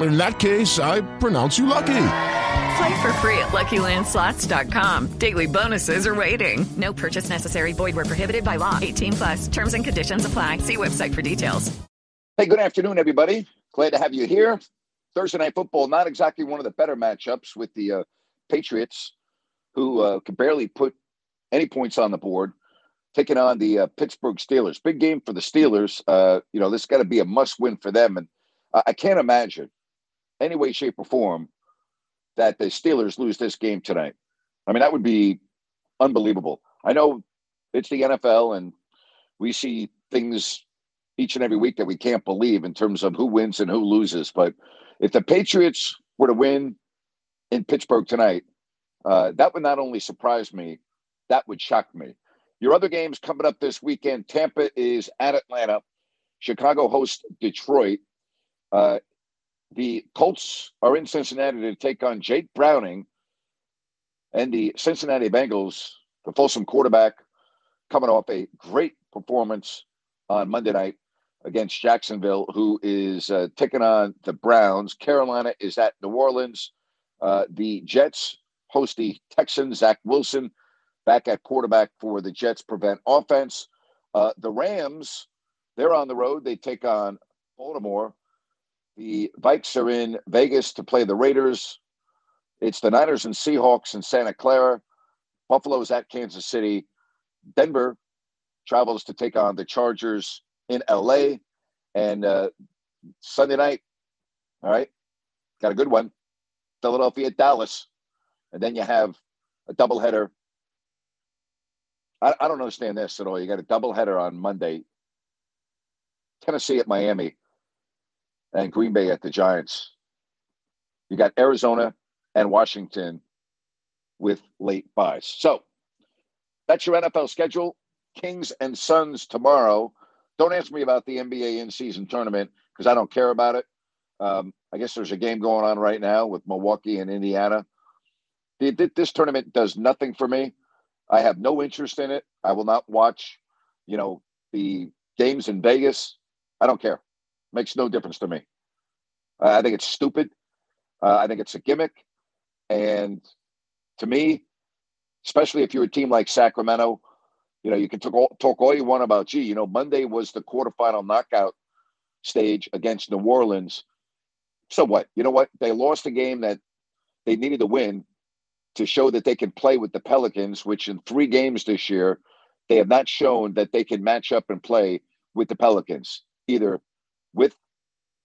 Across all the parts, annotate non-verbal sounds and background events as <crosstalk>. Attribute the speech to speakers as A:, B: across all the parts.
A: In that case, I pronounce you lucky.
B: Play for free at LuckyLandSlots.com. Daily bonuses are waiting. No purchase necessary. Void where prohibited by law. 18 plus. Terms and conditions apply. See website for details.
C: Hey, good afternoon, everybody. Glad to have you here. Thursday night football, not exactly one of the better matchups with the uh, Patriots, who uh, could barely put any points on the board, taking on the uh, Pittsburgh Steelers. Big game for the Steelers. Uh, you know, this got to be a must-win for them, and I can't imagine any way, shape, or form that the Steelers lose this game tonight. I mean, that would be unbelievable. I know it's the NFL and we see things each and every week that we can't believe in terms of who wins and who loses. But if the Patriots were to win in Pittsburgh tonight, uh, that would not only surprise me, that would shock me. Your other games coming up this weekend Tampa is at Atlanta, Chicago hosts Detroit. Uh, the Colts are in Cincinnati to take on Jake Browning and the Cincinnati Bengals, the Folsom quarterback, coming off a great performance on Monday night against Jacksonville, who is uh, taking on the Browns. Carolina is at New Orleans. Uh, the Jets host the Texans. Zach Wilson back at quarterback for the Jets prevent offense. Uh, the Rams, they're on the road. They take on Baltimore. The Vikes are in Vegas to play the Raiders. It's the Niners and Seahawks in Santa Clara. Buffalo's at Kansas City. Denver travels to take on the Chargers in LA. And uh, Sunday night, all right, got a good one. Philadelphia, Dallas. And then you have a doubleheader. I, I don't understand this at all. You got a doubleheader on Monday. Tennessee at Miami and Green Bay at the Giants. You got Arizona and Washington with late byes. So that's your NFL schedule. Kings and Suns tomorrow. Don't ask me about the NBA in season tournament because I don't care about it. Um, I guess there's a game going on right now with Milwaukee and Indiana. This tournament does nothing for me. I have no interest in it. I will not watch, you know, the games in Vegas. I don't care. Makes no difference to me. I think it's stupid. Uh, I think it's a gimmick. And to me, especially if you're a team like Sacramento, you know, you can talk all, talk all you want about, gee, you know, Monday was the quarterfinal knockout stage against New Orleans. So what? You know what? They lost a game that they needed to win to show that they can play with the Pelicans, which in three games this year, they have not shown that they can match up and play with the Pelicans, either with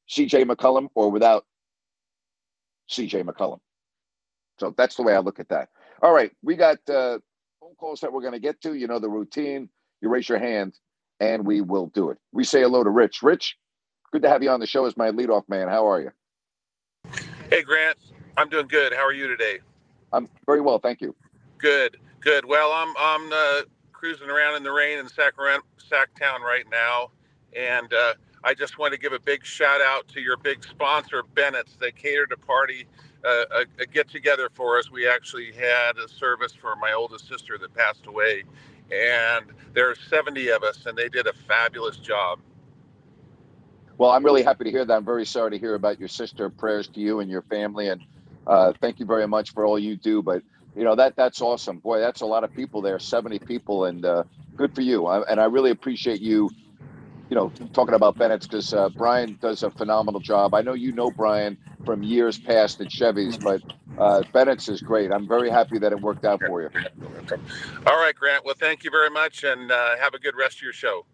C: CJ McCollum or without CJ McCollum. So that's the way I look at that. All right, we got uh, phone calls that we're going to get to. You know the routine. You raise your hand, and we will do it. We say hello to Rich. Rich, good to have you on the show as my leadoff man. How are you?
D: Hey, Grant. I'm doing good. How are you today?
C: I'm very well, thank you.
D: Good, good. Well, I'm I'm uh, cruising around in the rain in Sac Town right now, and uh, I just want to give a big shout out to your big sponsor, Bennett's. They catered a party, uh, a, a get together for us. We actually had a service for my oldest sister that passed away, and there are 70 of us, and they did a fabulous job.
C: Well, I'm really happy to hear that. I'm very sorry to hear about your sister. Prayers to you and your family, and uh, thank you very much for all you do. But you know that that's awesome, boy. That's a lot of people there, 70 people, and uh, good for you. I, and I really appreciate you you know, talking about Bennett's because uh, Brian does a phenomenal job. I know you know Brian from years past at Chevy's, but uh, Bennett's is great. I'm very happy that it worked out for you.
D: All right, Grant. Well, thank you very much, and uh, have a good rest of your show.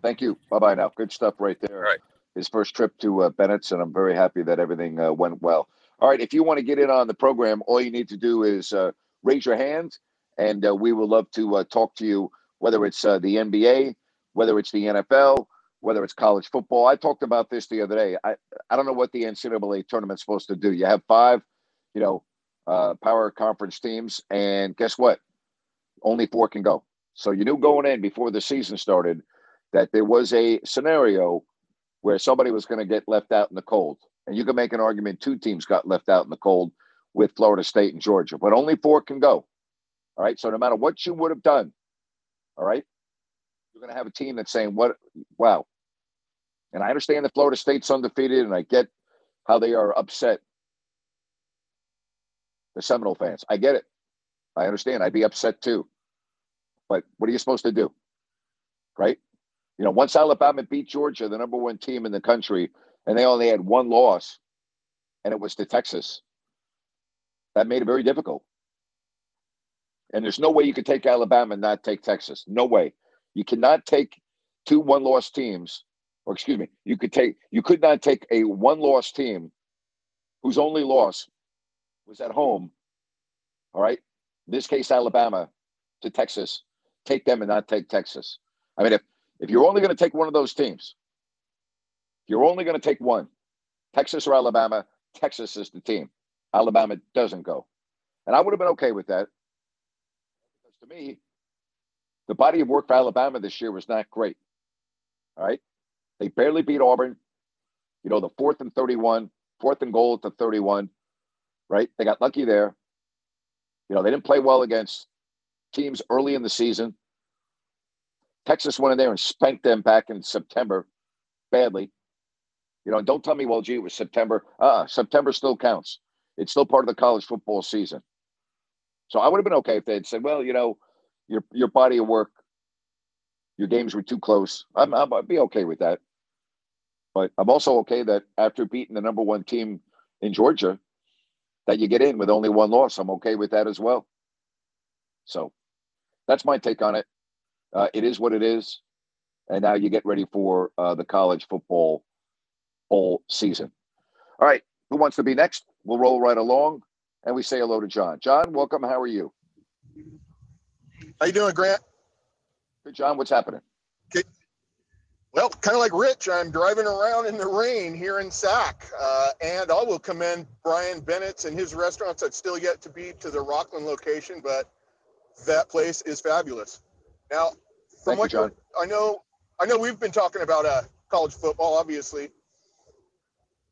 C: Thank you. Bye bye now. Good stuff right there.
D: All right.
C: His first trip to uh, Bennett's, and I'm very happy that everything uh, went well. All right. If you want to get in on the program, all you need to do is uh, raise your hand, and uh, we will love to uh, talk to you, whether it's uh, the NBA, whether it's the NFL, whether it's college football. I talked about this the other day. I, I don't know what the NCAA tournament's supposed to do. You have five, you know, uh, power conference teams, and guess what? Only four can go. So you knew going in before the season started that there was a scenario where somebody was going to get left out in the cold. And you can make an argument two teams got left out in the cold with Florida State and Georgia, but only four can go. All right. So no matter what you would have done, all right, you're going to have a team that's saying, "What? Wow." And I understand that Florida State's undefeated, and I get how they are upset. The Seminole fans, I get it. I understand. I'd be upset too. But what are you supposed to do? Right? You know, once Alabama beat Georgia, the number one team in the country, and they only had one loss, and it was to Texas, that made it very difficult. And there's no way you could take Alabama and not take Texas. No way. You cannot take two one loss teams, or excuse me, you could take you could not take a one loss team whose only loss was at home. All right. In this case, Alabama to Texas. Take them and not take Texas. I mean, if if you're only going to take one of those teams, you're only going to take one, Texas or Alabama, Texas is the team. Alabama doesn't go. And I would have been okay with that. Because to me, the body of work for Alabama this year was not great. All right. They barely beat Auburn. You know, the fourth and 31, fourth and goal at the 31, right? They got lucky there. You know, they didn't play well against teams early in the season. Texas went in there and spanked them back in September badly. You know, don't tell me, well, gee, it was September. Uh, September still counts. It's still part of the college football season. So I would have been okay if they had said, well, you know, your your body of work, your games were too close. I'm, I'm, I'd be okay with that. But I'm also okay that after beating the number one team in Georgia, that you get in with only one loss. I'm okay with that as well. So that's my take on it. Uh, it is what it is. And now you get ready for uh, the college football bowl season. All right. Who wants to be next? We'll roll right along and we say hello to John. John, welcome. How are you?
E: How you doing, Grant?
C: Good, John. What's happening?
E: Well, kind of like Rich, I'm driving around in the rain here in Sac, uh, and I will commend Brian Bennett's and his restaurants that still yet to be to the Rocklin location, but that place is fabulous. Now, from
C: Thank
E: what
C: you, John.
E: I know, I know we've been talking about uh, college football, obviously,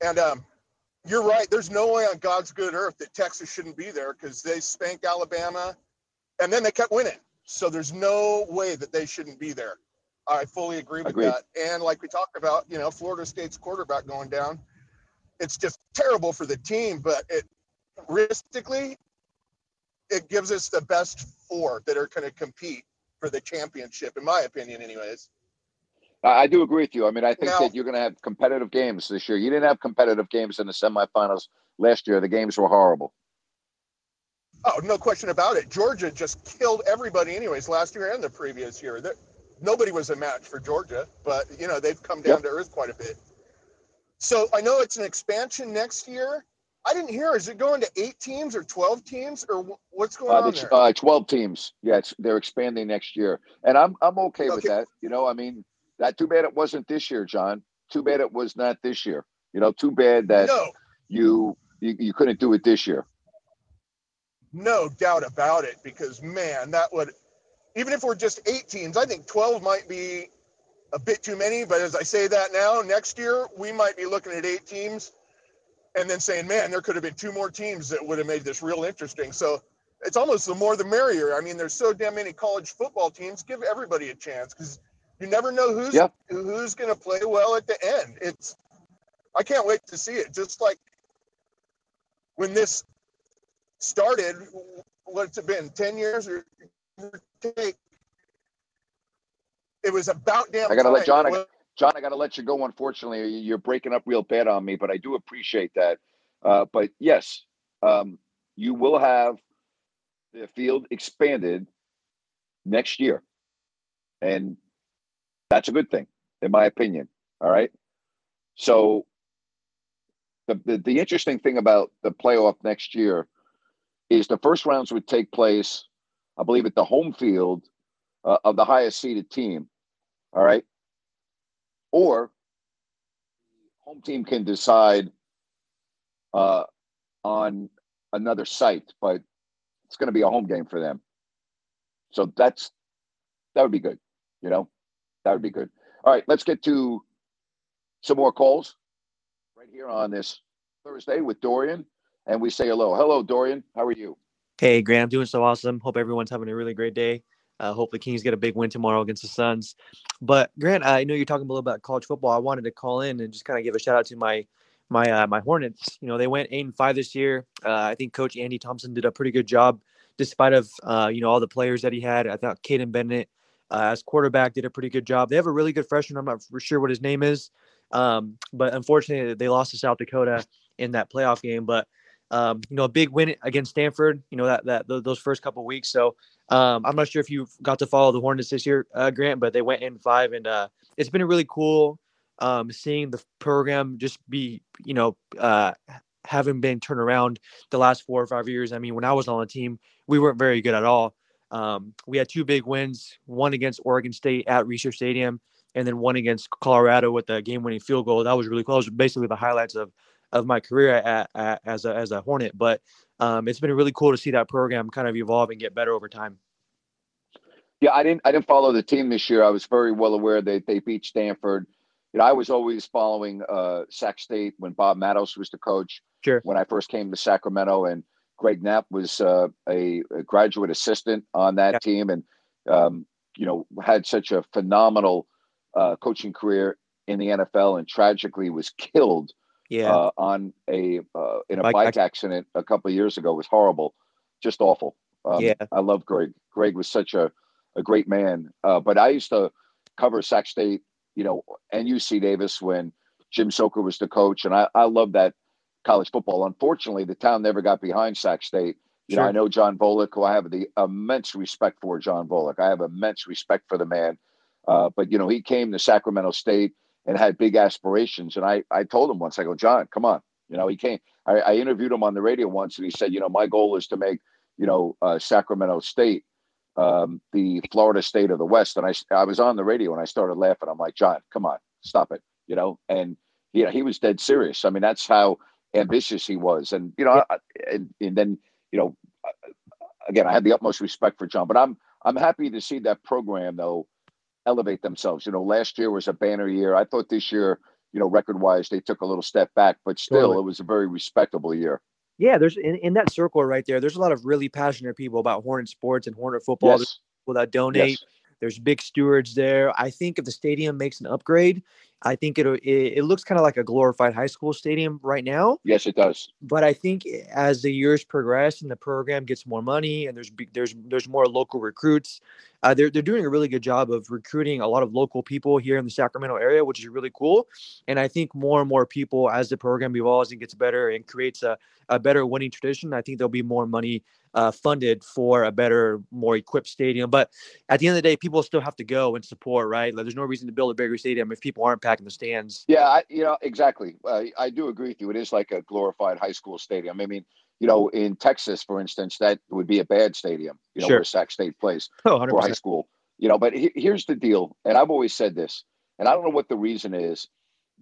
E: and um, you're right. There's no way on God's good earth that Texas shouldn't be there because they spanked Alabama, and then they kept winning. So there's no way that they shouldn't be there. I fully agree with
C: Agreed.
E: that. And like we talked about, you know, Florida State's quarterback going down, it's just terrible for the team. But it realistically, it gives us the best four that are going to compete for the championship, in my opinion, anyways.
C: I, do agree with you. I mean, I think
E: Now-
C: that you're going to have competitive games this year. You didn't have competitive games in the semifinals last year. The games were horrible.
E: Oh, no question about it. Georgia just killed everybody, anyways, last year and the previous year. There, nobody was a match for Georgia, but you know they've come down
C: Yep.
E: to earth quite a bit. So I know it's an expansion next year. I didn't hear. Is it going to eight teams or twelve teams or what's going
C: Uh,
E: on there?
C: uh, 12 teams. Yeah, it's, they're expanding next year. And I'm I'm okay, with that. You know, I mean, that too bad it wasn't this year, John. Too bad it was not this year. You know, too bad that
E: no,
C: you, you you couldn't do it this year.
E: No doubt about it. Because man, that would even if we're just eight teams, I think twelve might be a bit too many. But as I say that now, next year we might be looking at eight teams, and then saying, man, there could have been two more teams that would have made this real interesting. So it's almost the more the merrier. I mean, there's so damn many college football teams. Give everybody a chance because you never know who's
C: Yeah.
E: who's going to play well at the end. It's I can't wait to see it. Just like when this started, what's it been? Ten years or take? It was about damn.
C: I gotta let. John-
E: was-
C: John, I got to let you go. Unfortunately, you're breaking up real bad on me, but I do appreciate that. Uh, but yes, um, you will have the field expanded next year, and that's a good thing. in my opinion. All right. So the, the, the interesting thing about the playoff next year is the first rounds would take place, I believe, at the home field uh, of the highest seeded team. All right. Or home team can decide uh, on another site, but it's going to be a home game for them. So that's that would be good. You know, that would be good. All right, let's get to some more calls right here on this Thursday with Dorian, and we say hello. Hello, Dorian. How are you?
F: Hey, Grant. I'm doing so awesome. Hope everyone's having a really great day. Uh, hope the Kings get a big win tomorrow against the Suns. But Grant, I know you're talking a little about college football. I wanted to call in and just kind of give a shout out to my my uh, my Hornets. You know, they went eight and five this year. Uh, I think Coach Andy Thompson did a pretty good job, despite of uh, you know all the players that he had. I thought Kaiden Bennett uh, as quarterback did a pretty good job. They have a really good freshman. I'm not sure what his name is, um, but unfortunately they lost to South Dakota in that playoff game. But um, you know, a big win against Stanford. You know that that those first couple weeks. So um, I'm not sure if you got to follow the Hornets this year, uh, Grant, but they went in five, and uh, it's been really cool um, seeing the program just be, you know, uh, having been turned around the last four or five years. I mean, when I was on the team, we weren't very good at all. Um, we had two big wins, one against Oregon State at Reser Stadium, and then one against Colorado with the game-winning field goal. That was really cool. That was basically the highlights of of my career at, at, as a as a Hornet. But um, it's been really cool to see that program kind of evolve and get better over time.
C: Yeah, I didn't I didn't follow the team this year. I was very well aware that they beat Stanford. You know, I was always following uh, Sac State when Bob Mattos was the coach.
F: Sure.
C: When I first came to Sacramento, and Greg Knapp was uh, a, a, graduate assistant on that yeah. team, and um, you know had such a phenomenal uh, coaching career in the NFL, and tragically was killed
F: yeah.
C: Uh, on a uh, in a bike, bike accident a couple of years ago. It was horrible, just awful.
F: Um, yeah,
C: I love Greg. Greg was such a a great man. Uh, but I used to cover Sac State, you know, and UC Davis when Jim Sochor was the coach, and I I love that college football. Unfortunately, the town never got behind Sac State. You sure. know, I know John Volek, who I have the immense respect for. John Volek, I have immense respect for the man. Uh, but you know, he came to Sacramento State and had big aspirations. And I, I told him once, I go, John, come on. You know, he came. I, I interviewed him on the radio once, and he said, you know, my goal is to make, you know, uh, Sacramento State um, the Florida State of the West. And I, I was on the radio and I started laughing. I'm like, John, come on, stop it. You know, and you know, he was dead serious. I mean, that's how ambitious he was. And you know, I, and, and then you know, again, I had the utmost respect for John. But I'm I'm happy to see that program though elevate themselves. You know, last year was a banner year. I thought this year, you know, record wise, they took a little step back, but still, totally. it was a very respectable year.
F: Yeah, there's in, in that circle right there. There's a lot of really passionate people about Hornet sports and Hornet football.
C: Yes.
F: People that donate. Yes. There's big stewards there. I think if the stadium makes an upgrade, I think it it, it looks kind of like a glorified high school stadium right now.
C: Yes, it does.
F: But I think as the years progress and the program gets more money and there's there's there's more local recruits, uh, they're they're doing a really good job of recruiting a lot of local people here in the Sacramento area, which is really cool. And I think more and more people, as the program evolves and gets better and creates a, a better winning tradition, I think there'll be more money uh, funded for a better, more equipped stadium. But at the end of the day, people still have to go and support, right? Like, there's no reason to build a bigger stadium if people aren't packing the stands.
C: Yeah, I, you know, exactly. Uh, I do agree with you. It is like a glorified high school stadium. I mean, you know, in Texas, for instance, that would be a bad stadium, you know,
F: sure.
C: where Sac State plays
F: oh,
C: for high school. You know, but he, here's the deal, and I've always said this, and I don't know what the reason is,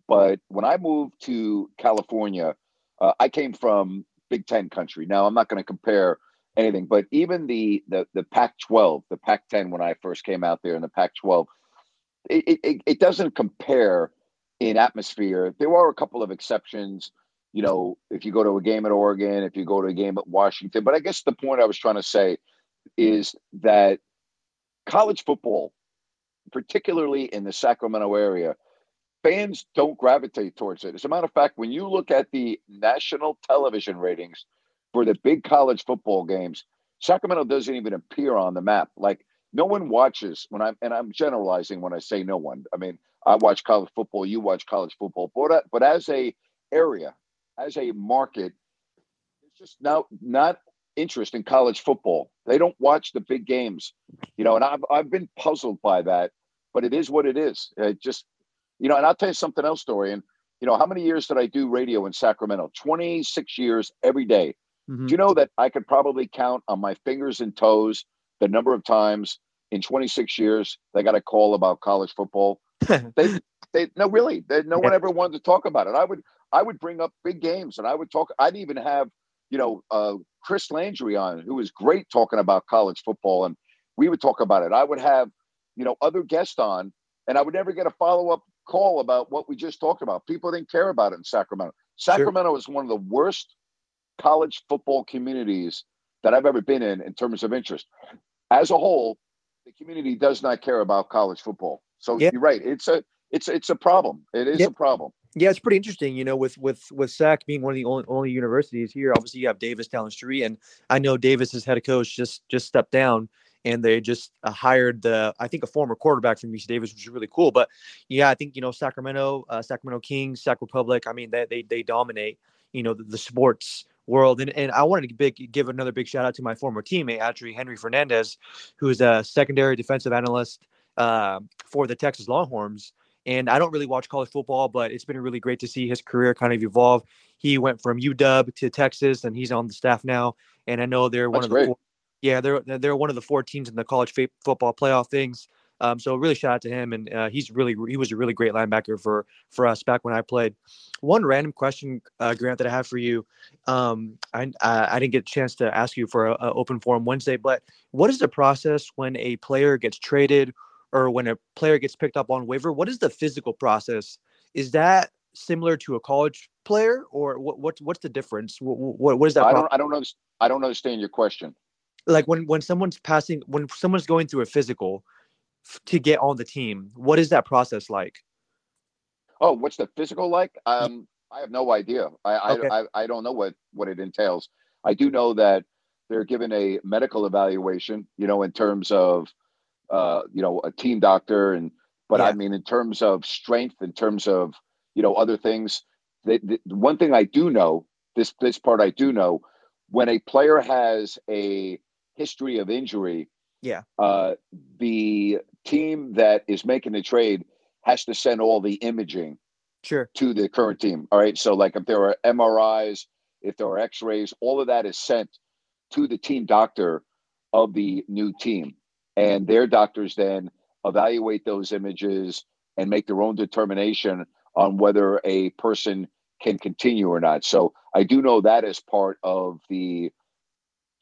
C: but when I moved to California, uh, I came from Big Ten country. Now, I'm not going to compare – anything. But even the the the Pac-12, the Pac-10 when I first came out there, in the Pac-12, it, it it doesn't compare in atmosphere. There are a couple of exceptions. You know, if you go to a game at Oregon, if you go to a game at Washington, but I guess the point I was trying to say is that college football, particularly in the Sacramento area, fans don't gravitate towards it. As a matter of fact, when you look at the national television ratings for the big college football games, Sacramento doesn't even appear on the map. Like no one watches when I'm, and I'm generalizing when I say no one. I mean, I watch college football, you watch college football, but but as a area, as a market, it's just now not interest in college football. They don't watch the big games, you know. And I've I've been puzzled by that, but it is what it is. It just You know, and I'll tell you something else, Dorian. You know, how many years did I do radio in Sacramento? 26 years every day.
F: Mhm.
C: Do you know that I could probably count on my fingers and toes the number of times in 26 years they got a call about college football? <laughs> they, they, no, really, they, no one ever wanted to talk about it. I would, I would bring up big games, and I would talk. I'd even have, you know, uh, Chris Landry on, who was great talking about college football, and we would talk about it. I would have, you know, other guests on, and I would never get a follow up call about what we just talked about. People didn't care about it in Sacramento. Sacramento is one of the worst college football communities that I've ever been in in terms of interest. As a whole, the community does not care about college football. So
F: Yeah.
C: you're right. It's a it's it's a problem. It is
F: Yeah.
C: a problem.
F: Yeah, it's pretty interesting, you know, with with with SAC being one of the only, only universities here. Obviously, you have Davis down the street, and I know Davis's head coach just just stepped down, and they just uh, hired the I think a former quarterback from UC Davis, which is really cool. But yeah, I think you know Sacramento, uh, Sacramento Kings, Sac Republic. I mean, they they, they dominate, you know, the, the sports world. And and I wanted to big, give another big shout out to my former teammate, actually Henry Fernandez, who is a secondary defensive analyst uh, for the Texas Longhorns. And I don't really watch college football, but it's been really great to see his career kind of evolve. He went from UW to Texas, and he's on the staff now. And I know they're one
C: That's
F: of the four, yeah they're they're- one of the four teams in the college fa- football playoff things. Um, so really shout out to him, and uh, he's really he was a really great linebacker for for us back when I played. One random question, uh, Grant, that I have for you. Um, I, I I didn't get a chance to ask you for a, a open forum Wednesday, but what is the process when a player gets traded or when a player gets picked up on waiver? What is the physical process? Is that similar to a college player, or what? What's what's the difference? What what, what is that?
C: I don't I don't understand. I don't understand your question.
F: like when when someone's passing when someone's going through a physical to get on the team what is that process like
C: Oh, what's the physical like? Um, I have no idea. I I,
F: Okay.
C: I I don't know what what it entails. I do know that they're given a medical evaluation. You know, in terms of uh, you know, a team doctor, and but I mean, in terms of strength, in terms of you know other things. The, the one thing I do know, this this part I do know, when a player has a history of injury,
F: yeah
C: uh, the team that is making the trade has to send all the imaging
F: sure
C: to the current team. All right. So, like, if there are MRIs, if there are x rays, all of that is sent to the team doctor of the new team. And their doctors then evaluate those images and make their own determination on whether a person can continue or not. So, I do know that as part of the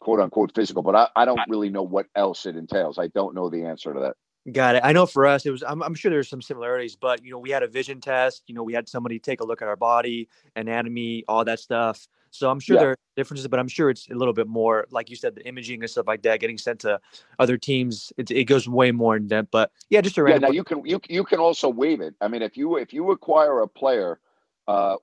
C: quote unquote physical, but I, I don't really know what else it entails. I don't know the answer to that.
F: got it i know for us it was i'm, I'm sure there's some similarities but you know we had a vision test you know we had somebody take a look at our body anatomy all that stuff so i'm sure
C: Yeah.
F: there are differences but i'm sure it's a little bit more like you said the imaging and stuff like that getting sent to other teams it, it goes way more in depth but yeah just a
C: Yeah, now you can you you can also waive it. I mean, if you if you acquire a player, uh,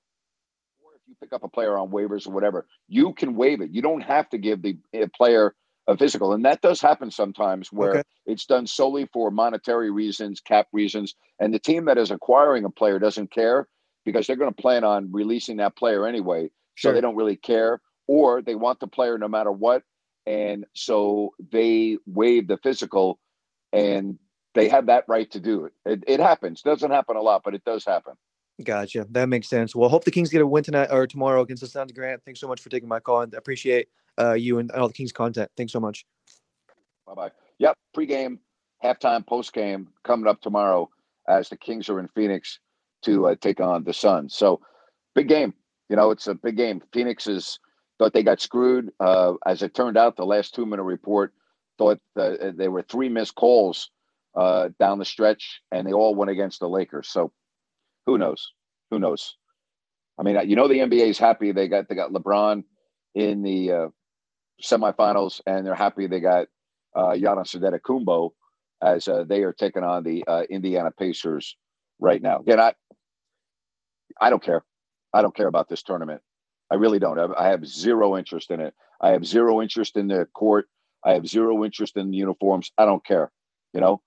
C: you pick up a player on waivers or whatever, you can waive it. You don't have to give the player a physical, and that does happen sometimes where
F: Okay.
C: it's done solely for monetary reasons, cap reasons, and the team that is acquiring a player doesn't care because they're going to plan on releasing that player anyway, so they don't really care, or they want the player no matter what, and so they waive the physical, and they have that right to do it. It, it happens. Doesn't happen a lot, but it does happen.
F: Gotcha. That makes sense. Well, hope the Kings get a win tonight or tomorrow against the Suns. Grant, thanks so much for taking my call and appreciate uh, you and all the Kings content. Thanks so much.
C: Bye bye. Yep. Pregame, halftime, postgame coming up tomorrow as the Kings are in Phoenix to uh, take on the Suns. So big game. You know, it's a big game. Phoenix is thought they got screwed. Uh, as it turned out, the last two minute report thought uh, there were three missed calls uh, down the stretch, and they all went against the Lakers. So who knows? Who knows? I mean, you know, the NBA is happy they got they got LeBron in the uh, semifinals, and they're happy they got uh, Giannis Antetokounmpo as uh, they are taking on the uh, Indiana Pacers right now. Again, I I don't care. I don't care about this tournament. I really don't. I, I have zero interest in it. I have zero interest in the court. I have zero interest in the uniforms. I don't care. You know,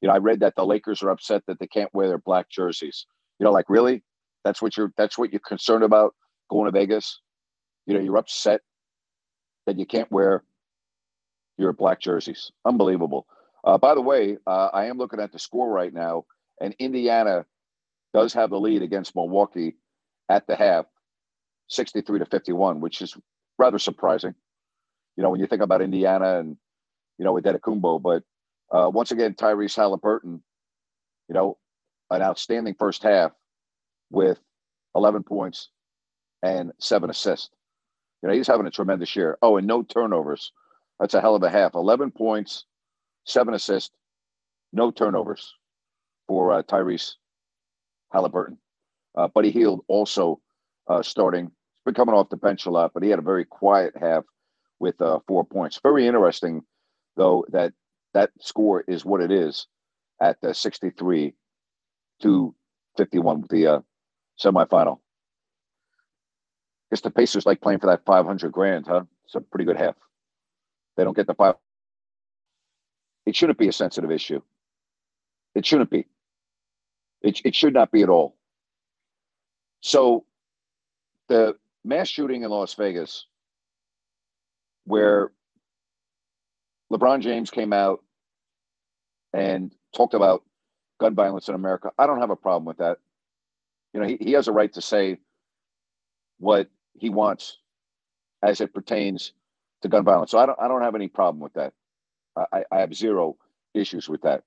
C: you know. I read that the Lakers are upset that they can't wear their black jerseys. You know, like really, that's what you're. That's what you're concerned about going to Vegas. You know, you're upset that you can't wear your black jerseys. Unbelievable. Uh, by the way, uh, I am looking at the score right now, and Indiana does have the lead against Milwaukee at the half, 63 to 51, which is rather surprising. You know, when you think about Indiana and, you know, with Kumbo, but uh, once again, Tyrese Halliburton, you know, an outstanding first half with 11 points and seven assists. You know, he's having a tremendous year. Oh, and no turnovers. That's a hell of a half. 11 points, seven assists, no turnovers for uh, Tyrese Halliburton. Uh, Buddy Hield also uh, starting. He's been coming off the bench a lot, but he had a very quiet half with uh, four points. Very interesting, though, that that score is what it is at the 63 to 51 with the uh, semifinal. Guess the Pacers like playing for that 500 grand, huh? It's a pretty good half. They don't get the five. It shouldn't be a sensitive issue. It shouldn't be. It, it should not be at all. So, the mass shooting in Las Vegas, where LeBron James came out and talked about gun violence in America, I don't have a problem with that. You know, he, he has a right to say what he wants as it pertains to gun violence. So I don't I don't have any problem with that. I, I have zero issues with that.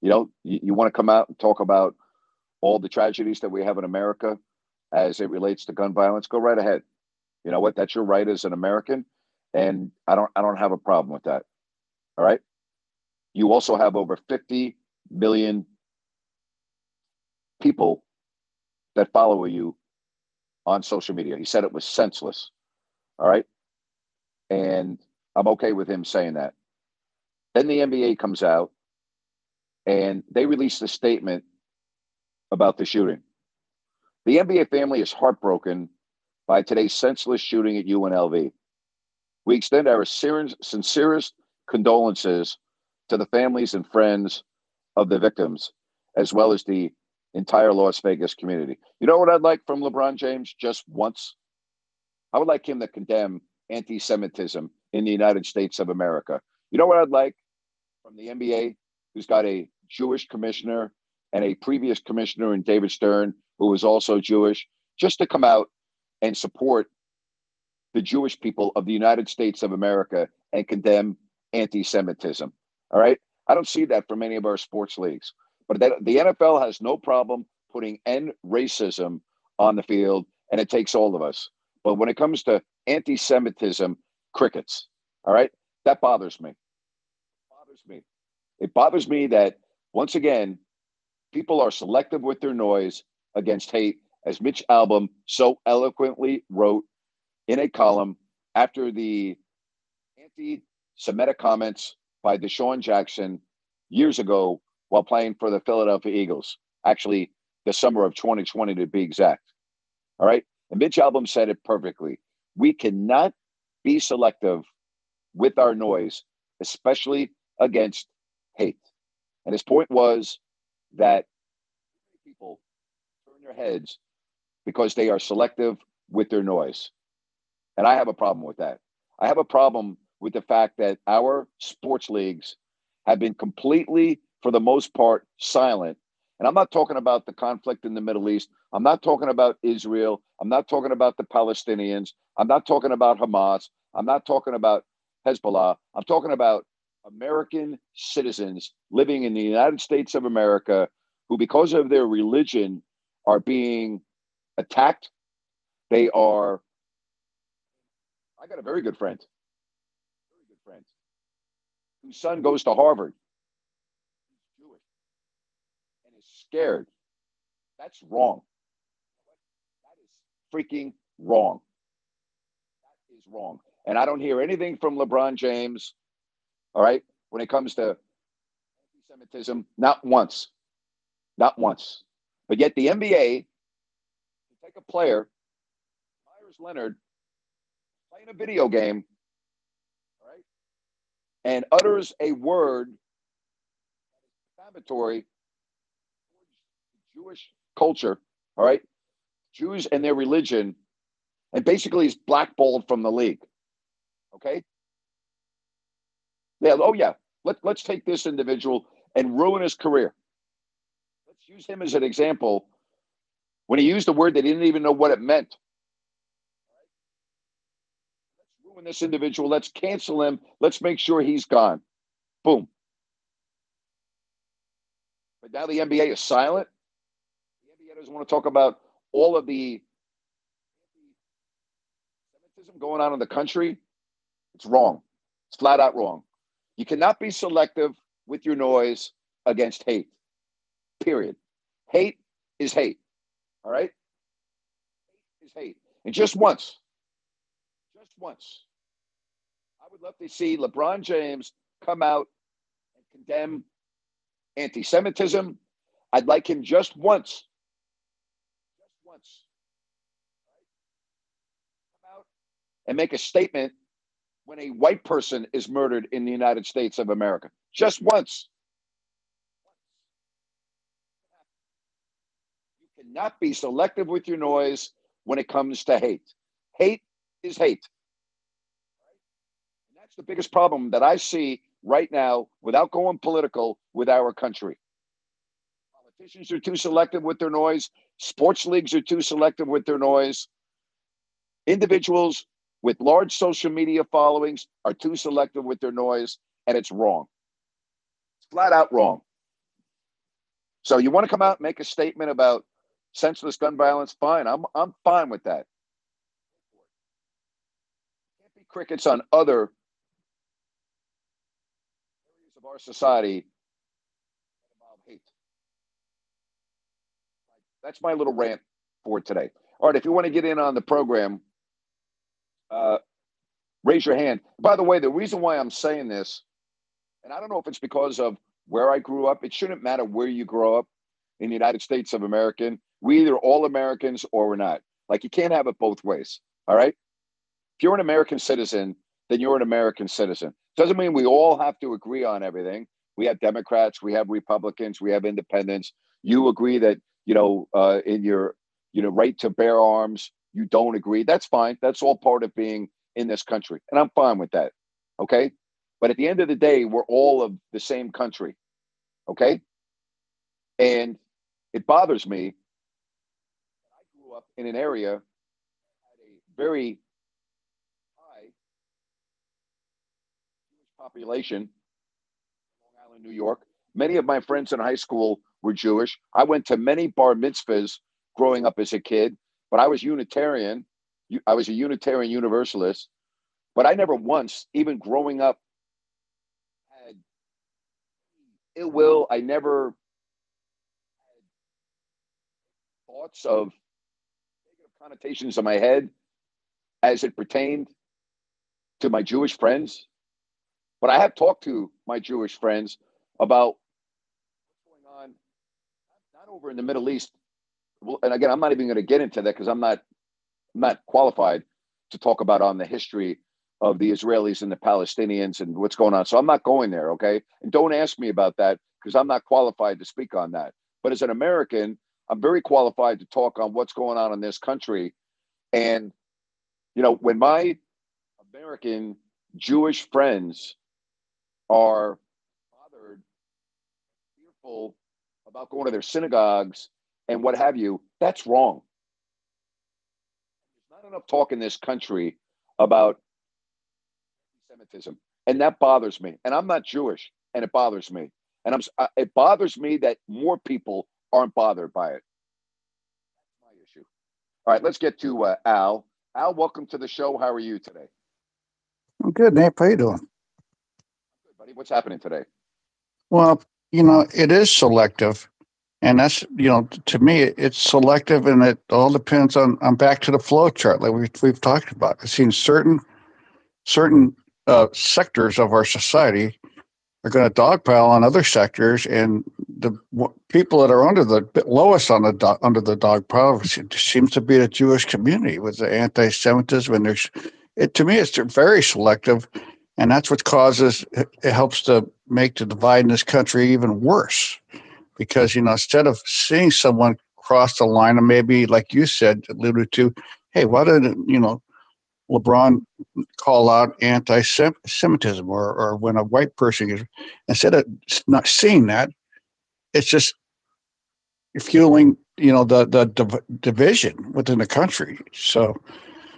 C: You know, you, you want to come out and talk about all the tragedies that we have in America as it relates to gun violence, go right ahead. You know what? That's your right as an American, and I don't I don't have a problem with that. All right. You also have over 50 million people that follow you on social media. He said it was senseless. All right. And I'm okay with him saying that. Then the NBA comes out and they released a statement about the shooting. The NBA family is heartbroken by today's senseless shooting at UNLV. We extend our sincerest condolences to the families and friends of the victims, as well as the entire Las Vegas community. You know what I'd like from LeBron James just once? I would like him to condemn anti Semitism in the United States of America. You know what I'd like from the NBA, who's got a Jewish commissioner and a previous commissioner in David Stern, who was also Jewish, just to come out and support the Jewish people of the United States of America and condemn anti Semitism. All right. I don't see that from any of our sports leagues. But that, the NFL has no problem putting end racism on the field, and it takes all of us. But when it comes to anti Semitism, crickets. All right. That bothers me. It bothers me. It bothers me that, once again, people are selective with their noise against hate, as Mitch Albom so eloquently wrote in a column after the anti Semitic comments by DeSean Jackson years ago while playing for the Philadelphia Eagles. Actually, the summer of 2020 to be exact. All right. And Mitch Albom said it perfectly. We cannot be selective with our noise, especially against hate. And his point was that people turn their heads because they are selective with their noise. And I have a problem with that. I have a problem with the fact that our sports leagues have been completely, for the most part, silent. And I'm not talking about the conflict in the Middle East. I'm not talking about Israel. I'm not talking about the Palestinians. I'm not talking about Hamas. I'm not talking about Hezbollah. I'm talking about American citizens living in the United States of America who, because of their religion, are being attacked. They are. I got a very good friend, very good friend, whose son goes to Harvard. He's Jewish and is scared. That's wrong. That is freaking wrong. That is wrong. And I don't hear anything from LeBron James, all right, when it comes to anti Semitism, not once. Not once. But yet the NBA take a player, Meyers Leonard, playing a video game, all right, and utters a word inflammatory Jewish culture, all right, Jews and their religion, and basically is blackballed from the league. Okay. Yeah. Oh, yeah. Let, let's take this individual and ruin his career. Let's use him as an example When he used the word, they didn't even know what it meant. Let's ruin this individual. Let's cancel him. Let's make sure he's gone. Boom. But now the NBA is silent. The want to talk about all of the anti-Semitism going on in the country. It's wrong. It's flat out wrong. You cannot be selective with your noise against hate. Period. Hate is hate. All right? Hate is hate. And just once, just once, I would love to see LeBron James come out and condemn anti Semitism. I'd like him just once, just once, right? come out and make a statement when a white person is murdered in the United States of America. Just once. You cannot be selective with your noise when it comes to hate. Hate is hate. And that's the biggest problem that I see right now without going political with our country. Politicians are too selective with their noise. Sports leagues are too selective with their noise. Individuals with large social media followings are too selective with their noise, and it's wrong. It's flat out wrong. So you want to come out and make a statement about senseless gun violence? Fine. I'm I'm fine with that. Can't be crickets on other areas of our society hate. That's my little rant for today. All right, if you want to get in on the program, uh, raise your hand. By the way, the reason why I'm saying this, and I don't know if it's because of where I grew up, it shouldn't matter where you grow up in the United States of America. We either all Americans or we're not. Like you can't have it both ways. All right. If you're an American citizen, then you're an American citizen. Doesn't mean we all have to agree on everything. We have Democrats, we have Republicans, we have independents. You agree that you know uh, in your you know right to bear arms, you don't agree. That's fine. That's all part of being in this country, and I'm fine with that. Okay, but at the end of the day, we're all of the same country. Okay, and it bothers me. I grew up in an area had a very high Jewish population, Long Island, New York. Many of my friends in high school were Jewish. I went to many bar mitzvahs growing up as a kid, but I was Unitarian. I was a Unitarian Universalist, but I never once, even growing up, had ill will. I never had thoughts of negative connotations in my head as it pertained to my Jewish friends. But I have talked to my Jewish friends about what's going on, not over in the Middle East. And again, I'm not even going to get into that because I'm not I'm not qualified to talk about on the history of the Israelis and the Palestinians and what's going on. So I'm not going there, okay? And don't ask me about that because I'm not qualified to speak on that. But as an American, I'm very qualified to talk on what's going on in this country. And you know, when my American Jewish friends are bothered, fearful about going to their synagogues and what have you, that's wrong. There's not enough talk in this country about anti-Semitism, and that bothers me. And I'm not Jewish, and it bothers me. And I'm uh, it bothers me that more people aren't bothered by it. That's my issue. All right, let's get to uh, Al. Al, welcome to the show. How are you today?
G: I'm good, Nate. How you doing?
C: Good, buddy. What's happening today?
G: Well, you know, it is selective. And that's, you know, to me, it's selective and it all depends on, on back to the flow chart like we've, we've talked about. I've seen certain, certain uh, sectors of our society are going to dogpile on other sectors, and the w- people that are under the lowest on the do- under the dogpile seems to be the Jewish community with the anti-Semitism, and there's it to me it's very selective, and that's what causes it, it helps to make the divide in this country even worse, because you know instead of seeing someone cross the line, and maybe like you said alluded to, hey, why didn't you know LeBron call out anti-Semitism, or or when a white person is instead of not seeing that, it's just fueling you know the the div- division within the country. So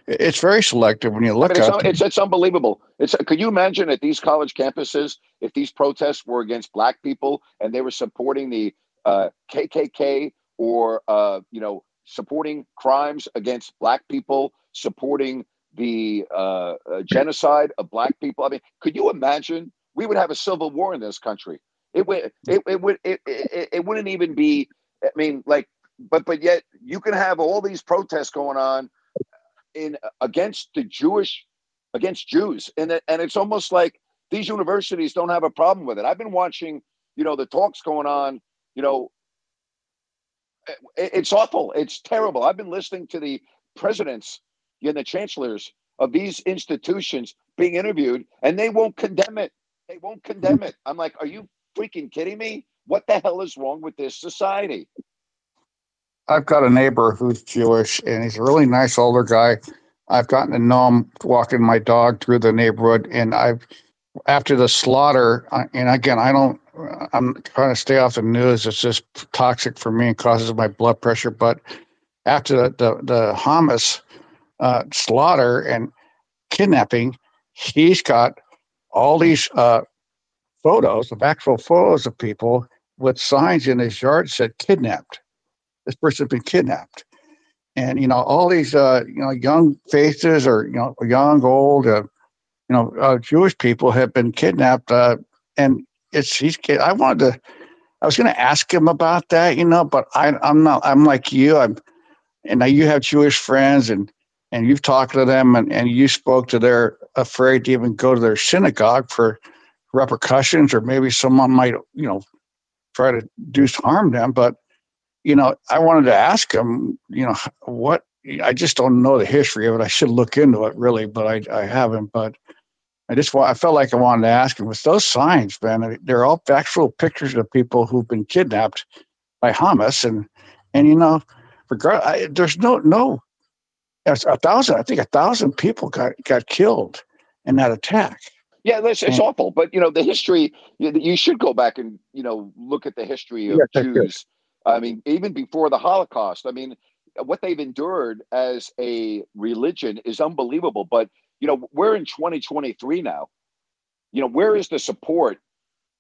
G: it's very selective when you look
C: I mean, it's,
G: at
C: it's it's unbelievable. It's could you imagine at these college campuses if these protests were against black people and they were supporting the uh, KKK or uh, you know supporting crimes against black people, supporting the uh, uh, genocide of black people. I mean, could you imagine? We would have a civil war in this country. It would. It, it would. It, it, it wouldn't even be. I mean, like, but but yet you can have all these protests going on in against the Jewish against Jews, and and it's almost like these universities don't have a problem with it. I've been watching, you know, the talks going on. You know, it, it's awful. It's terrible. I've been listening to the presidents and the chancellors of these institutions being interviewed, and they won't condemn it. They won't condemn it. I'm like, are you freaking kidding me? What the hell is wrong with this society?
G: I've got a neighbor who's Jewish, and he's a really nice older guy. I've gotten to know him walking my dog through the neighborhood, and I've after the slaughter, and again, I don't. I'm trying to stay off the news. It's just toxic for me and causes my blood pressure. But after the the, the Hamas uh, slaughter and kidnapping, he's got all these uh, photos of actual photos of people with signs in his yard that said kidnapped. This person's been kidnapped. And you know all these uh, you know young faces or you know young old uh, you know uh, Jewish people have been kidnapped uh, and it's he's I wanted to I was going to ask him about that you know but I I'm not I'm like you I'm and now you have Jewish friends and and you've talked to them and, and you spoke to their afraid to even go to their synagogue for repercussions or maybe someone might you know try to do harm them but you know i wanted to ask him you know what i just don't know the history of it i should look into it really but i, I haven't but i just i felt like i wanted to ask him with those signs man they're all actual pictures of people who've been kidnapped by hamas and and you know regard I, there's no no a thousand i think a thousand people got got killed in that attack
C: Yeah, listen, it's awful, but you know the history. You, you should go back and you know look at the history of
G: should.
C: Jews. I mean, even before the Holocaust. I mean, what they've endured as a religion is unbelievable. But you know, we're in 2023 now. You know, where is the support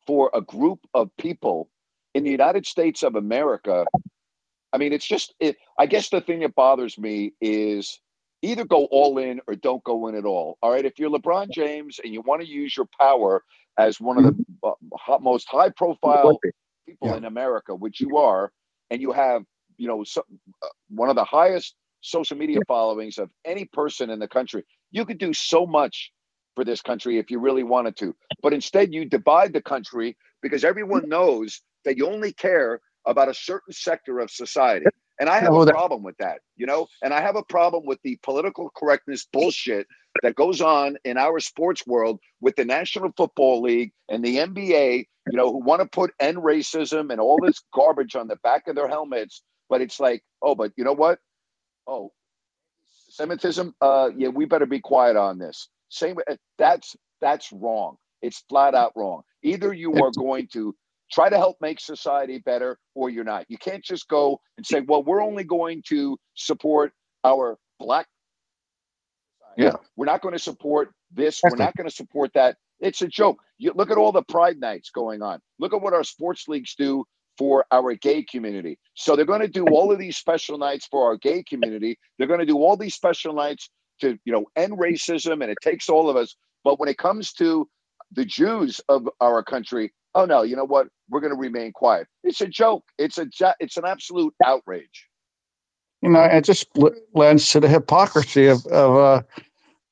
C: for a group of people in the United States of America? I mean, it's just. It, I guess the thing that bothers me is either go all in or don't go in at all. All right. If you're LeBron James and you want to use your power as one of the uh, most high profile people in America, which you are, and you have, you know, so, uh, one of the highest social media followings of any person in the country, you could do so much for this country if you really wanted to. But instead, you divide the country because everyone knows that you only care about a certain sector of society. And I have
G: well,
C: a problem with that, you know, and I have a problem with the political correctness bullshit that goes on in our sports world with the National Football League and the NBA, you know, who want to put end racism and all this garbage on the back of their helmets. But it's like, oh, but you know what? Oh, Semitism. Uh, yeah, we better be quiet on this. Same. uh, That's that's wrong. It's flat out wrong. Either you are going to try to help make society better, or you're not. You can't just go and say, well, we're only going to support our black.
G: Yeah.
C: We're not going to support this. We're not going to support that. It's a joke. You look at all the pride nights going on. Look at what our sports leagues do for our gay community. So they're going to do all of these special nights for our gay community. They're going to do all these special nights to, you know, end racism and it takes all of us. But when it comes to the Jews of our country, oh no, you know what? We're going to remain quiet. It's a joke. It's a it's an absolute outrage.
G: you know, it just lends to the hypocrisy of of uh,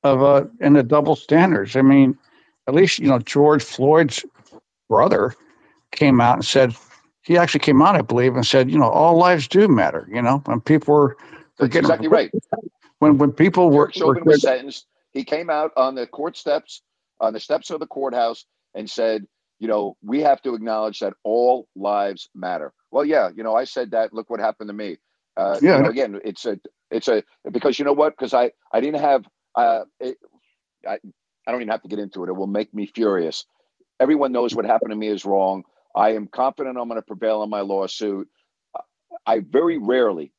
G: of uh, and the double standards. I mean, at least you know George Floyd's brother came out and said he actually came out, I believe, and said, you know, all lives do matter. You know, when people were, were getting
C: exactly right.
G: when when people were,
C: Chauvin
G: were
C: was sentenced. He came out on the court steps, on the steps of the courthouse, and said, you know, we have to acknowledge that all lives matter. Well, yeah, you know, I said that. Look what happened to me. Uh,
G: Yeah.
C: You know, again, it's a, it's a, because you know what? Because I, I didn't have, uh, it, I, I don't even have to get into it. It will make me furious. Everyone knows what happened to me is wrong. I am confident I'm going to prevail on my lawsuit. I very rarely,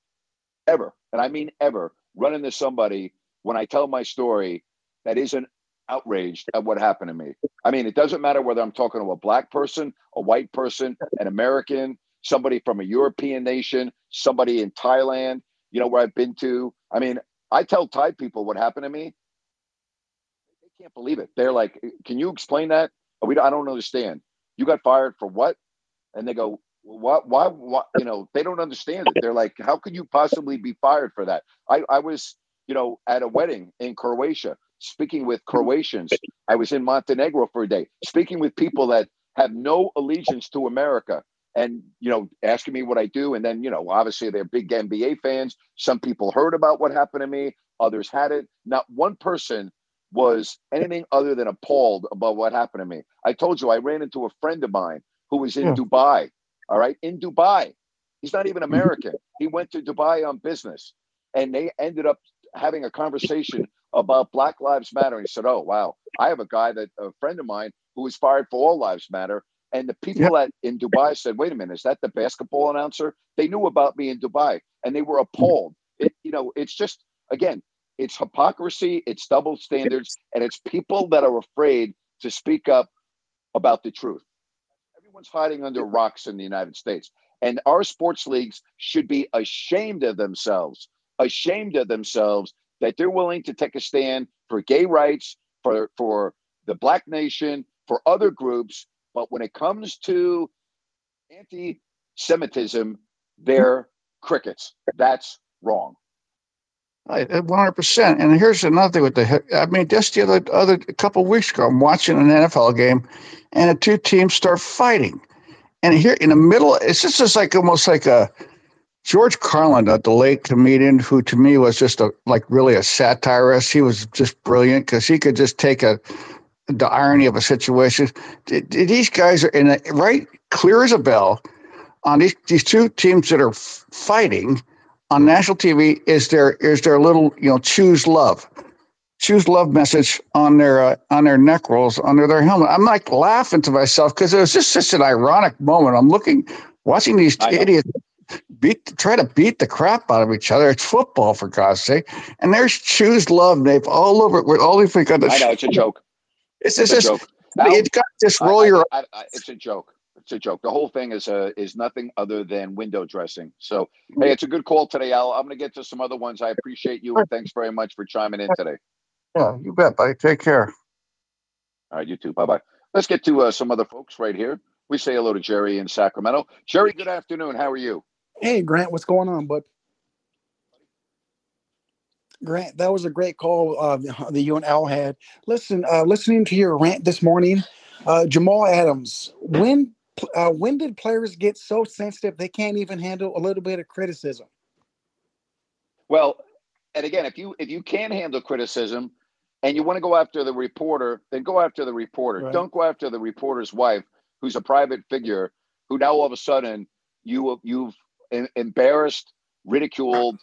C: ever, and I mean ever, run into somebody when I tell my story that isn't outraged at what happened to me. I mean, it doesn't matter whether I'm talking to a black person, a white person, an American, somebody from a European nation, somebody in Thailand, you know, where I've been to. I mean, I tell Thai people what happened to me. They can't believe it. They're like, "Can you explain that?" We, I don't understand. You got fired for what? And they go, "What? Why? What?" You know, they don't understand it. They're like, "How could you possibly be fired for that?" I, I was, you know, at a wedding in Croatia, speaking with Croatians. I was in Montenegro for a day, speaking with people that have no allegiance to America and you know asking me what i do. And then you know obviously they're big nba fans. Some people heard about what happened to me. Others had it. Not one person was anything other than appalled about what happened to me. I told you i ran into a friend of mine who was in
G: Yeah.
C: dubai all right? In dubai. He's not even mm-hmm. american. He went to dubai on business and they ended up having a conversation about black lives matter and he said oh wow i have a guy that a friend of mine who was fired for all lives matter and the people at in Dubai said, "Wait a minute, is that the basketball announcer?" They knew about me in Dubai, and they were appalled. It, you know, it's just again, it's hypocrisy, it's double standards, and it's people that are afraid to speak up about the truth. Everyone's hiding under rocks in the United States, and our sports leagues should be ashamed of themselves, ashamed of themselves that they're willing to take a stand for gay rights, for for the black nation, for other groups. But when it comes to anti Semitism, they're crickets. That's wrong.
G: One hundred percent. And here's another thing with the. I mean, just the other other a couple weeks ago, I'm watching an NFL game, and the two teams start fighting, and here in the middle, it's just, just like almost like a George Carlin, the, the late comedian, who to me was just a like really a satirist. He was just brilliant because he could just take a the irony of a situation. Th- th- These guys are in a right clear as a bell on these these two teams that are fighting on national TV. Is there is there a little you know choose love, choose love message on their uh, on their neck rolls under their helmet? I'm like laughing to myself because it was just such an ironic moment. I'm looking watching these idiots beat try to beat the crap out of each other. It's football for God's sake. And there's choose love, They've all over with all these got
C: I know it's a joke.
G: It's,
C: It's
G: it's
C: a
G: just
C: joke. Al,
G: it's got
C: I-
G: roll
C: I-
G: your
C: I- I- it's a joke. It's a joke. The whole thing is uh, is nothing other than window dressing. So hey, it's a good call today, Al. I'm going to get to some other ones. I appreciate you and thanks very much for chiming in today.
G: yeah, you bet, buddy. Take care.
C: All right, you too. Bye bye. Let's get to uh, some other folks right here. We say hello to Jerry in Sacramento. Jerry, good afternoon. How are you?
H: Hey, Grant, what's going on, bud? Grant, that was a great call uh, that you and Al had. Listen, uh, listening to your rant this morning, uh, Jamal Adams. When uh, when did players get so sensitive they can't even handle a little bit of criticism?
C: Well, and again, if you if you can handle criticism and you want to go after the reporter, then go after the reporter.
H: Right.
C: Don't go after the reporter's wife, who's a private figure, who now all of a sudden you you've em- embarrassed, ridiculed.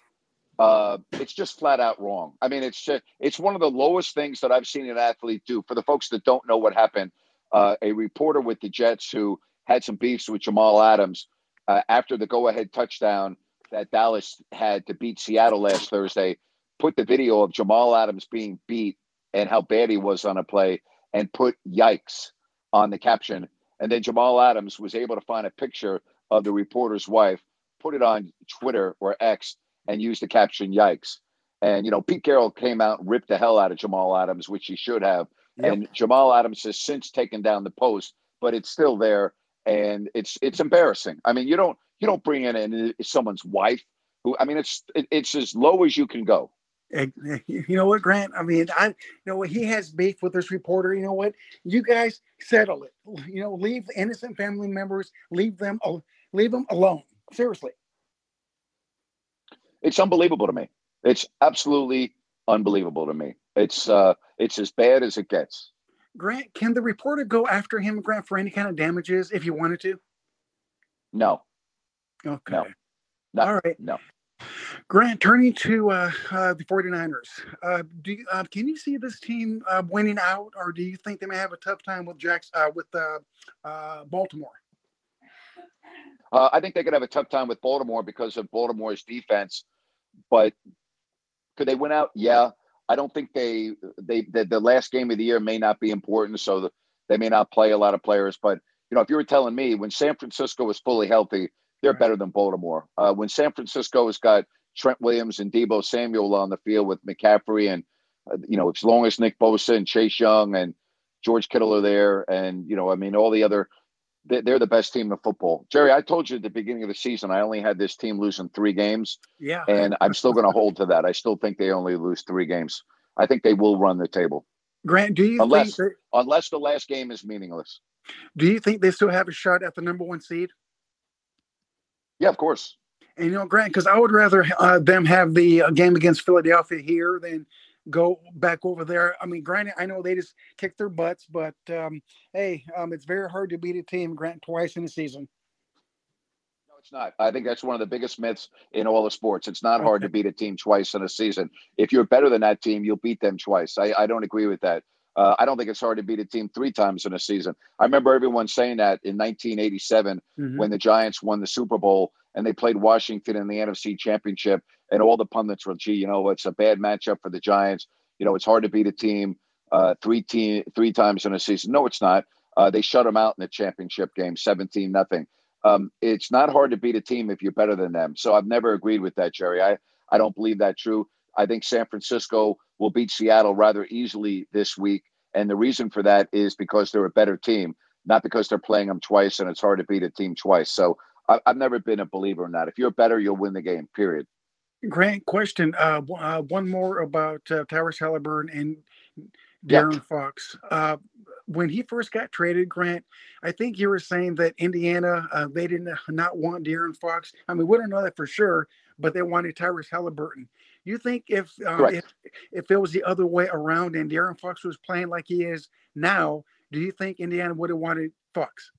C: Uh, it's just flat out wrong. I mean, it's just, it's one of the lowest things that I've seen an athlete do. For the folks that don't know what happened, uh, a reporter with the Jets who had some beefs with Jamal Adams uh, after the go-ahead touchdown that Dallas had to beat Seattle last Thursday, put the video of Jamal Adams being beat and how bad he was on a play and put yikes on the caption. And then Jamal Adams was able to find a picture of the reporter's wife, put it on Twitter or X, and use the caption yikes. And, you know, Pete Carroll came out and ripped the hell out of Jamal Adams, which he should have.
H: Yep.
C: And Jamal Adams has since taken down the post, but it's still there. And it's it's embarrassing. I mean, you don't you don't bring in an, someone's wife who I mean it's it, it's as low as you can go.
H: You know what, Grant? I mean, I you know what he has beef with this reporter. You know what? You guys settle it. You know, leave the innocent family members, leave them, leave them alone. Seriously.
C: It's unbelievable to me. It's absolutely unbelievable to me. It's uh it's as bad as it gets.
H: Grant, can the reporter go after him, Grant, for any kind of damages if you wanted to?
C: No,
H: Okay.
C: no, no,
H: All right.
C: no.
H: Grant, turning to uh, uh, the 49ers, uh, do you, uh, can you see this team uh, winning out, or do you think they may have a tough time with Jacks uh, with Baltimore?
C: Uh, I think they could have a tough time with Baltimore because of Baltimore's defense, but could they win out? Yeah. I don't think they they the, the last game of the year may not be important, so the, they may not play a lot of players. But you know, if you were telling me when San Francisco was fully healthy, they're
H: Right.
C: better than Baltimore. Uh, when San Francisco has got Trent Williams and Deebo Samuel on the field with McCaffrey and uh, you know, as long as Nick Bosa and Chase Young and George Kittle are there, and you know, I mean, all the other they're the best team in football. Jerry, I told you at the beginning of the season I only had this team losing three games,
H: Yeah.
C: and I'm still going to hold to that. I still think they only lose three games. I think they will run the table
H: Grant, do you
C: unless
H: think
C: unless the last game is meaningless.
H: do you think they still have a shot at the number one seed?
C: Yeah, of course.
H: And you know, Grant, because I would rather uh, them have the uh, game against Philadelphia here than go back over there. I mean, granted, I know they just kicked their butts, but um, hey, um, it's very hard to beat a team, Grant, twice in a season.
C: No, it's not. I think that's one of the biggest myths in all of sports. It's not hard to beat a team twice in a season. If you're better than that team, you'll beat them twice. I, I don't agree with that. Uh, I don't think it's hard to beat a team three times in a season. I remember everyone saying that in 1987
H: Mhm.
C: when the Giants won the Super Bowl and they played Washington in the NFC Championship, and all the pundits were, "Gee, you know, it's a bad matchup for the Giants. You know, it's hard to beat a team uh, three team three times in a season." No, it's not. Uh, they shut them out in the championship game, 17 nothing. Um, it's not hard to beat a team if you're better than them. So I've never agreed with that, Jerry. I, I don't believe that true. I think San Francisco will beat Seattle rather easily this week. And the reason for that is because they're a better team, not because they're playing them twice and it's hard to beat a team twice. So I, I've never been a believer in that. If you're better, you'll win the game, period.
H: Grant, question. Uh, uh, one more about uh, Tyrese Halliburton and. De'Aaron Fox. Uh, when he first got traded, Grant, I think you were saying that Indiana uh, they did not not want De'Aaron Fox. I mean, we don't know that for sure, but they wanted Tyrese Halliburton. You think if
C: Correct.
H: if if it was the other way around and De'Aaron Fox was playing like he is now, do you think Indiana would have wanted Fox?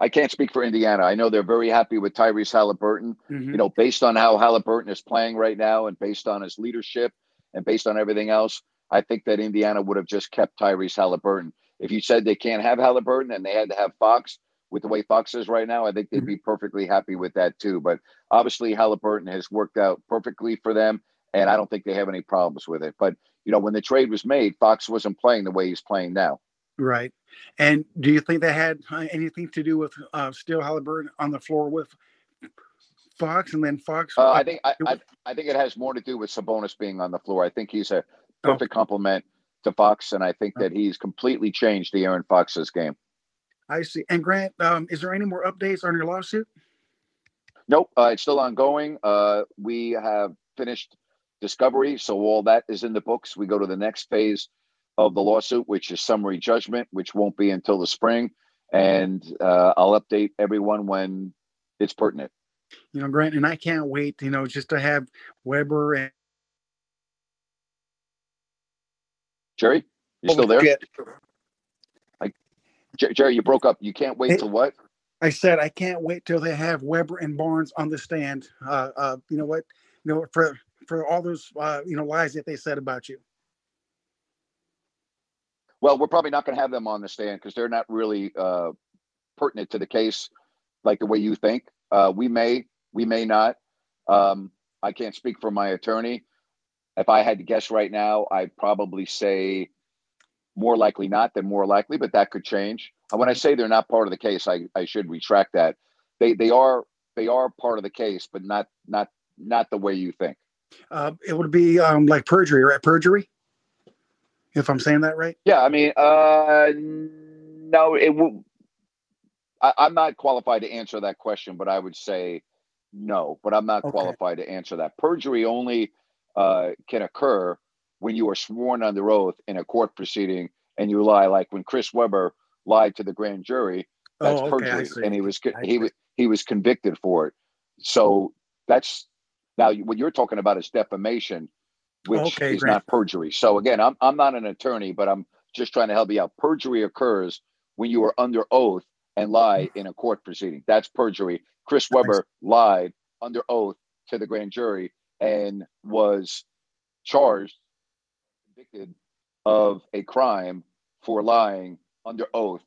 C: I can't speak for Indiana. I know they're very happy with Tyrese Halliburton.
H: Mhm.
C: You know, based on how Halliburton is playing right now and based on his leadership and based on everything else, I think that Indiana would have just kept Tyrese Halliburton. If you said they can't have Halliburton and they had to have Fox with the way Fox is right now, I think they'd be perfectly happy with that too. But obviously, Halliburton has worked out perfectly for them, and I don't think they have any problems with it. But, you know, when the trade was made, Fox wasn't playing the way he's playing now.
H: Right. And do you think that had uh, anything to do with uh, still Halliburton on the floor with Fox and then Fox?
C: Uh, I think I, I, I think it has more to do with Sabonis being on the floor. I think he's a perfect complement to Fox, and I think that he's completely changed the Aaron Fox's game.
H: I see. And Grant, um, is there any more updates on your lawsuit?
C: Nope, uh, it's still ongoing. Uh, we have finished discovery, so all that is in the books. We go to the next phase of the lawsuit, which is summary judgment, which won't be until the spring, and uh, I'll update everyone when it's pertinent.
H: You know, Grant, and I can't wait. You know, just to have Webber and
C: Jerry, you still there? Jerry, you broke up. You can't wait till what?
H: I said I can't wait till they have Webber and Barnes on the stand. Uh, uh, you know what? You know for for all those uh, you know lies that they said about you.
C: Well, we're probably not going to have them on the stand because they're not really uh, pertinent to the case, like the way you think. Uh, we may, we may not. Um, I can't speak for my attorney. If I had to guess right now, I'd probably say more likely not than more likely, but that could change. And when I say they're not part of the case, I, I should retract that. They they are they are part of the case, but not not not the way you think.
H: Uh, it would be um, like perjury, right? Perjury, if I'm saying that right.
C: Yeah, I mean, uh, no, it will. I, I'm not qualified to answer that question, but I would say no. But I'm not
H: Okay.
C: qualified to answer that. Perjury only uh, can occur when you are sworn under oath in a court proceeding and you lie. Like when Chris Webber lied to the grand jury, that's
H: Oh, okay,
C: perjury, and he was he was he was convicted for it. So that's now what you're talking about is defamation, which
H: Okay,
C: is
H: great.
C: not perjury. So again, I'm I'm not an attorney, but I'm just trying to help you out. Perjury occurs when you are under oath and lie in a court proceeding. That's perjury. Chris Webber lied under oath to the grand jury and was charged, convicted of a crime for lying under oath.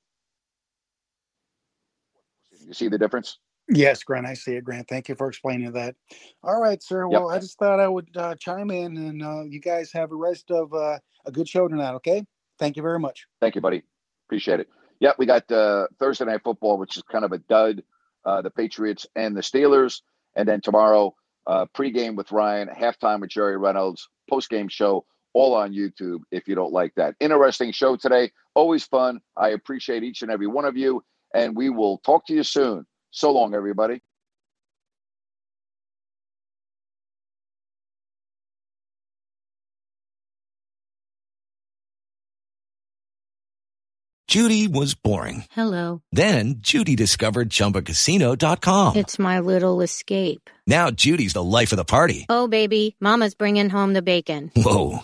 C: You see the difference?
H: Yes, Grant, I see it, Grant. Thank you for explaining that. All right, sir.
C: Yep.
H: Well, I just thought I would uh, chime in, and uh, you guys have a rest of uh, a good show tonight. Okay. Thank you very much.
C: Thank you, buddy. Appreciate it. Yeah, we got uh, Thursday night football, which is kind of a dud. Uh, the Patriots and the Steelers, and then tomorrow, uh, pregame with Ryan, halftime with Jerry Reynolds, postgame show, all on YouTube. If you don't like that, interesting show today. Always fun. I appreciate each and every one of you, and we will talk to you soon. So long, everybody.
I: Judy was boring.
J: Hello.
I: Then Judy discovered ChumbaCasino.com.
J: It's my little escape.
I: Now Judy's the life of the party.
J: Oh, baby, Mama's bringing home the bacon.
I: Whoa,